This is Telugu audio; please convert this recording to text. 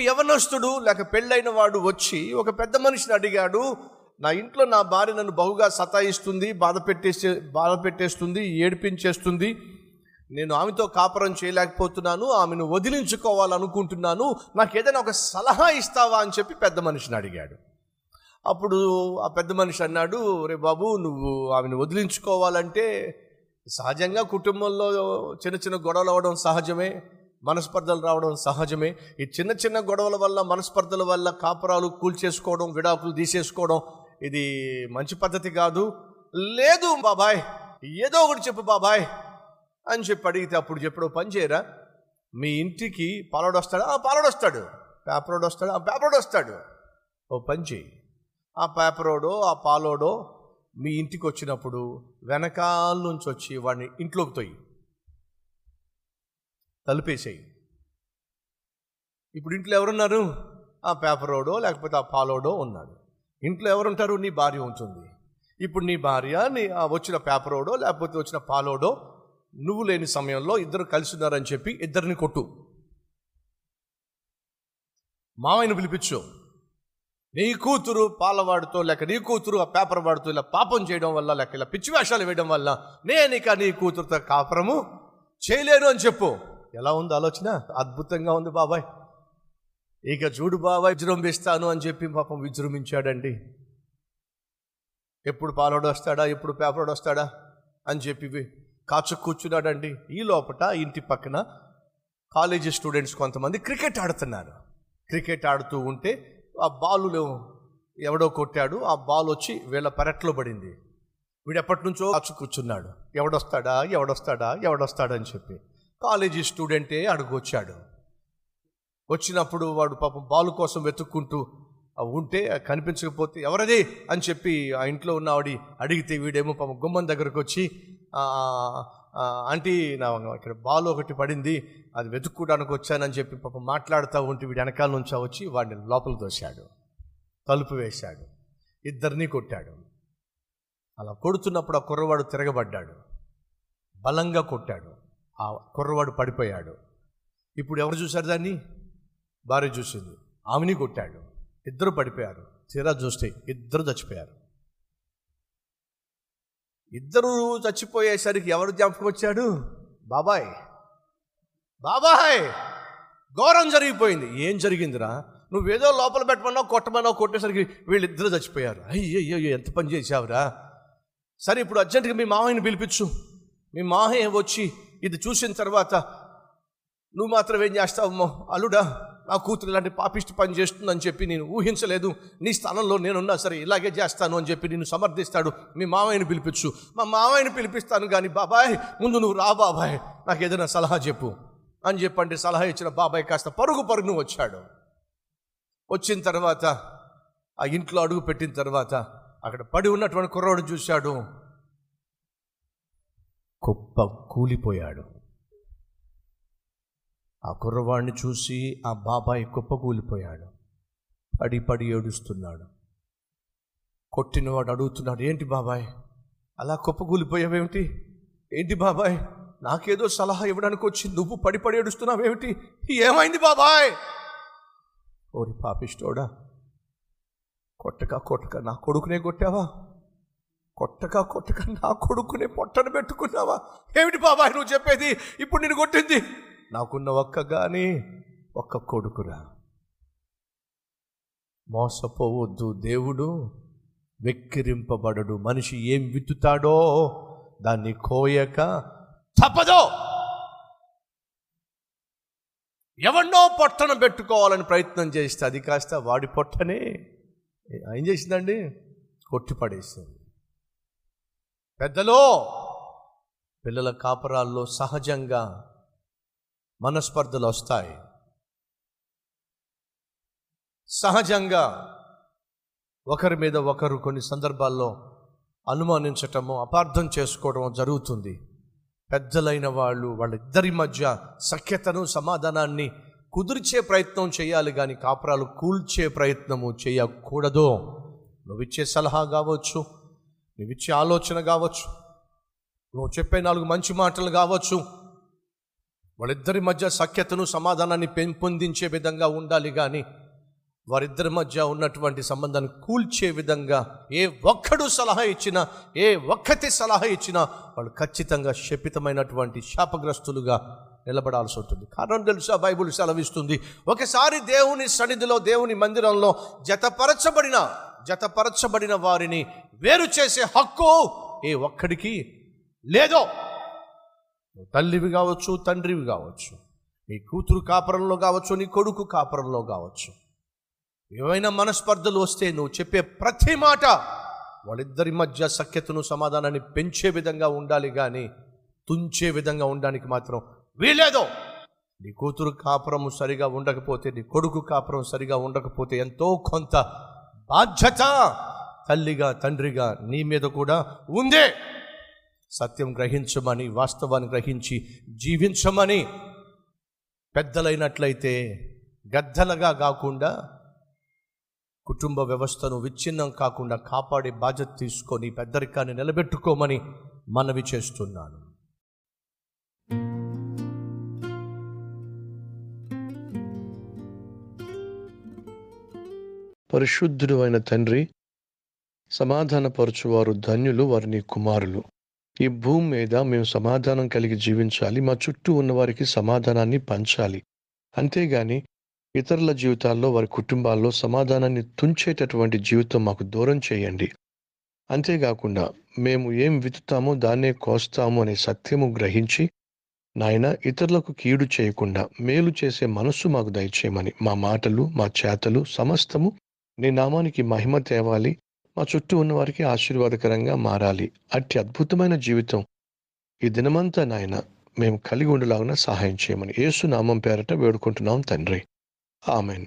యవనస్తుడు లేక పెళ్ళైన వాడు వచ్చి ఒక పెద్ద మనిషిని అడిగాడు నా ఇంట్లో నా భార్య నన్ను బహుగా సతాయిస్తుంది బాధ పెట్టేసే బాధ పెట్టేస్తుంది ఏడిపించేస్తుంది నేను ఆమెతో కాపురం చేయలేకపోతున్నాను ఆమెను వదిలించుకోవాలనుకుంటున్నాను నాకు ఏదైనా ఒక సలహా ఇస్తావా అని చెప్పి పెద్ద మనిషిని అడిగాడు. అప్పుడు ఆ పెద్ద మనిషి అన్నాడు రే బాబు నువ్వు ఆమెను వదిలించుకోవాలంటే సహజంగా కుటుంబంలో చిన్న చిన్న గొడవలు అవ్వడం సహజమే మనస్పర్ధలు రావడం సహజమే. ఈ చిన్న చిన్న గొడవల వల్ల మనస్పర్ధల వల్ల కాపురాలు కూల్చేసుకోవడం విడాకులు తీసేసుకోవడం ఇది మంచి పద్ధతి కాదు. లేదు బాబాయ్ ఏదో ఒకటి చెప్పు బాబాయ్ అని చెప్పి అడిగితే అప్పుడు చెప్పడు పని చేయరా? మీ ఇంటికి పాలోడు వస్తాడు? ఆ పాలోడు వస్తాడు. పేపరోడు వస్తాడు? ఆ పేపరోడు వస్తాడు. ఓ పని చేయి ఆ పేపరోడో ఆ పాలోడో మీ ఇంటికి వచ్చినప్పుడు వెనకాల నుంచి వచ్చి వాడిని ఇంట్లోకి తొయ్యి. తలుపేసేయి. ఇప్పుడు ఇంట్లో ఎవరున్నారు? ఆ పేపరోడో లేకపోతే ఆ పాలోడో ఉన్నాడు. ఇంట్లో ఎవరుంటారు? నీ భార్య ఉంటుంది ఇప్పుడు నీ భార్య నీ ఆ వచ్చిన పేపరోడో లేకపోతే వచ్చిన పాలోడో నువ్వు లేని సమయంలో ఇద్దరు కలిసి ఉన్నారని చెప్పి ఇద్దరిని కొట్టు. మామయ్యను పిలిపించు. నీ కూతురు పాలవాడుతో లేక నీ కూతురు ఆ పేపర్ వాడితో ఇలా పాపం చేయడం వల్ల లేక ఇలా పిచ్చి వేషాలు వేయడం వల్ల నేను ఇక నీ కూతురుతో కాపురము చేయలేను అని చెప్పు. ఎలా ఉంది ఆలోచన? అద్భుతంగా ఉంది బాబాయ్. ఇక చూడు బాబాయ్ విజృంభిస్తాను అని చెప్పి పాపం విజృంభించాడండి. ఎప్పుడు పాలోడు వస్తాడా? ఎప్పుడు పేపరోడు వస్తాడా? అని చెప్పి కాచు కూర్చున్నాడండి. ఈ లోపల ఇంటి పక్కన కాలేజీ స్టూడెంట్స్ కొంతమంది క్రికెట్ ఆడుతున్నారు. క్రికెట్ ఆడుతూ ఉంటే ఆ బాలు ఎవడో కొట్టాడు. ఆ బాల్ వచ్చి వీళ్ళ పెరట్లో పడింది. వీడు ఎప్పటి నుంచో కాచు కూర్చున్నాడు. ఎవడొస్తాడా? ఎవడొస్తాడా? ఎవడొస్తాడా అని చెప్పి. కాలేజీ స్టూడెంటే అడుగొచ్చాడు. వచ్చినప్పుడు వాడు పాపం బాలు కోసం వెతుక్కుంటూ ఉంటే కనిపించకపోతే ఎవరది? అని చెప్పి ఆ ఇంట్లో ఉన్న ఆవిడ అడిగితే వీడేమో పాపం గుమ్మం దగ్గరకు వచ్చి ఆంటీ నా ఇక్కడ బాల్ ఒకటి పడింది అది వెతుక్కోవడానికి వచ్చానని చెప్పి పాపం మాట్లాడుతూ ఉంటే వీడి వెనకాల నుంచి వచ్చి వాడిని లోపల దోశాడు తలుపు వేశాడు. ఇద్దరిని కొట్టాడు. అలా కొడుతున్నప్పుడు ఆ కుర్రవాడు తిరగబడ్డాడు. బలంగా కొట్టాడు. ఆ కుర్రవాడు పడిపోయాడు. ఇప్పుడు ఎవరు చూశారు దాన్ని? భార్య చూసింది. ఆమెని కొట్టాడు. ఇద్దరు పడిపోయారు. తీరా చూస్తే ఇద్దరు చచ్చిపోయారు. ఇద్దరు చచ్చిపోయేసరికి ఎవరు జ్ఞాపకం వచ్చాడు? బాబాయ్. బాబాయ్! ఘోరం జరిగిపోయింది. ఏం జరిగిందిరా? నువ్వేదో లోపల పెట్టమన్నావు కొట్టమన్నావు కొట్టేసరికి వీళ్ళిద్దరు చచ్చిపోయారు. అయ్యో ఎంత పని చేసావురా సరే ఇప్పుడు అర్జెంటుగా మీ మామయ్యని పిలిపించు. మీ మామయ్య వచ్చి ఇది చూసిన తర్వాత నువ్వు మాత్రం ఏం చేస్తావు అల్లుడా నా కూతురు ఇలాంటి పాపిష్టి పని చేస్తుందని చెప్పి నేను ఊహించలేదు. నీ స్థానంలో నేనున్నా సరే ఇలాగే చేస్తాను అని చెప్పి నేను సమర్థిస్తాడు మీ మామయ్యని పిలిపించు. మా మామయ్యని పిలిపిస్తాను కానీ బాబాయ్ ముందు నువ్వు రా బాబాయ్ నాకు ఏదైనా సలహా చెప్పు అని చెప్పండి. సలహా ఇచ్చిన బాబాయ్ కాస్త పరుగు పరుగును వచ్చాడు. వచ్చిన తర్వాత ఆ ఇంట్లో అడుగు పెట్టిన తర్వాత అక్కడ పడి ఉన్నటువంటి కుర్రాడు చూశాడు. కుప్ప కూలిపోయాడు. ఆ కుర్రవాడిని చూసి ఆ బాబాయ్ కుప్పకూలిపోయాడు పడి పడి ఏడుస్తున్నాడు. కొట్టినవాడు అడుగుతున్నాడు ఏంటి బాబాయ్? అలా కుప్ప కూలిపోయావేమిటి? ఏంటి బాబాయ్? నాకేదో సలహా ఇవ్వడానికి వచ్చి నువ్వు పడి పడి ఏడుస్తున్నావేమిటి? ఏమైంది బాబాయ్? ఓరి పాపిష్టోడా కొట్టక కొట్టక నా కొడుకునే కొట్టావా? కొట్టగా కొట్టక నా కొడుకునే పొట్టను పెట్టుకున్నావా? ఏమిటి బాబాయ్ నువ్వు చెప్పేది? ఇప్పుడు నేను కొట్టింది. నాకున్న ఒక్క కానీ ఒక్క కొడుకురా. మోసపోవద్దు దేవుడు వెక్కిరింపబడడు. మనిషి ఏం విత్తుతాడో దాన్ని కోయక తప్పదో. ఎవన్నో పొట్టను పెట్టుకోవాలని ప్రయత్నం చేస్తే అది కాస్త వాడి పొట్టనే. ఏం చేసిందండి? కొట్టి పడేసింది. పెద్దలో పిల్లల కాపురాల్లో సహజంగా మనస్పర్ధలు వస్తాయి. సహజంగా ఒకరి మీద ఒకరు కొన్ని సందర్భాల్లో అనుమానించటము అపార్థం చేసుకోవడం జరుగుతుంది. పెద్దలైన వాళ్ళు వాళ్ళిద్దరి మధ్య సఖ్యతను సమాధానాన్ని కుదిర్చే ప్రయత్నం చేయాలి కానీ కాపురాలు కూల్చే ప్రయత్నము చేయకూడదు. నువ్విచ్చే సలహా కావచ్చు నువ్విచ్చే ఆలోచన కావచ్చు. నువ్వు చెప్పే నాలుగు మంచి మాటలు కావచ్చు. వాళ్ళిద్దరి మధ్య సఖ్యతను సమాధానాన్ని పెంపొందించే విధంగా ఉండాలి కానీ వారిద్దరి మధ్య ఉన్నటువంటి సంబంధాన్ని కూల్చే విధంగా ఏ ఒక్కడు సలహా ఇచ్చినా ఏ ఒక్కటి సలహా ఇచ్చినా వాళ్ళు ఖచ్చితంగా శపితమైనటువంటి శాపగ్రస్తులుగా నిలబడాల్సి ఉంటుంది. కారణం తెలుసా? బైబుల్ సెలవిస్తుంది. ఒకసారి దేవుని సన్నిధిలో దేవుని మందిరంలో జతపరచబడిన జతపరచబడిన వారిని వేరు చేసే హక్కు ఏ ఒక్కడికి లేదో. నువ్వు తల్లివి కావచ్చు తండ్రివి కావచ్చు నీ కూతురు కాపురంలో కావచ్చు నీ కొడుకు కాపురంలో కావచ్చు. ఏమైనా మనస్పర్ధలు వస్తే నువ్వు చెప్పే ప్రతి మాట వాళ్ళిద్దరి మధ్య సఖ్యతను సమాధానాన్ని పెంచే విధంగా ఉండాలి కానీ తుంచే విధంగా ఉండడానికి మాత్రం వీలేదో నీ కూతురు కాపురం సరిగా ఉండకపోతే నీ కొడుకు కాపురం సరిగా ఉండకపోతే ఎంతో కొంత బాధ్యత తల్లిగా తండ్రిగా నీ మీద కూడా ఉందే. సత్యం గ్రహించమని వాస్తవాన్ని గ్రహించి జీవించమని పెద్దలైనట్లయితే గద్దలగా కాకుండా కుటుంబ వ్యవస్థను విచ్ఛిన్నం కాకుండా కాపాడే బాధ్యత తీసుకొని పెద్దరికాన్ని నిలబెట్టుకోమని మనవి చేస్తున్నాను. పరిశుద్ధుడు అయిన తండ్రి సమాధానపరచువారు ధన్యులు వారిని కుమారులు. ఈ భూమి మీద మేము సమాధానం కలిగి జీవించాలి మా చుట్టూ ఉన్న వారికి సమాధానాన్ని పంచాలి. అంతేగాని ఇతరుల జీవితాల్లో వారి కుటుంబాల్లో సమాధానాన్ని తుంచేటటువంటి జీవితం మాకు దూరం చేయండి. అంతేకాకుండా మేము ఏం విత్తుతామో దాన్నే కోస్తాము అనే సత్యము గ్రహించి నాయన ఇతరులకు కీడు చేయకుండా మేలు చేసే మనస్సు మాకు దయచేయమని మా మాటలు మా చేతలు సమస్తము నీ నామానికి మహిమ తేవాలి. మా చుట్టూ ఉన్న వారికి ఆశీర్వాదకరంగా మారాలి. అట్టి అద్భుతమైన జీవితం. ఈ దినమంతా నాయన మేము కలిగి ఉండలాగున సహాయం చేయమని ఏసు నామం పేరట వేడుకుంటున్నాం తండ్రి. ఆమెన్.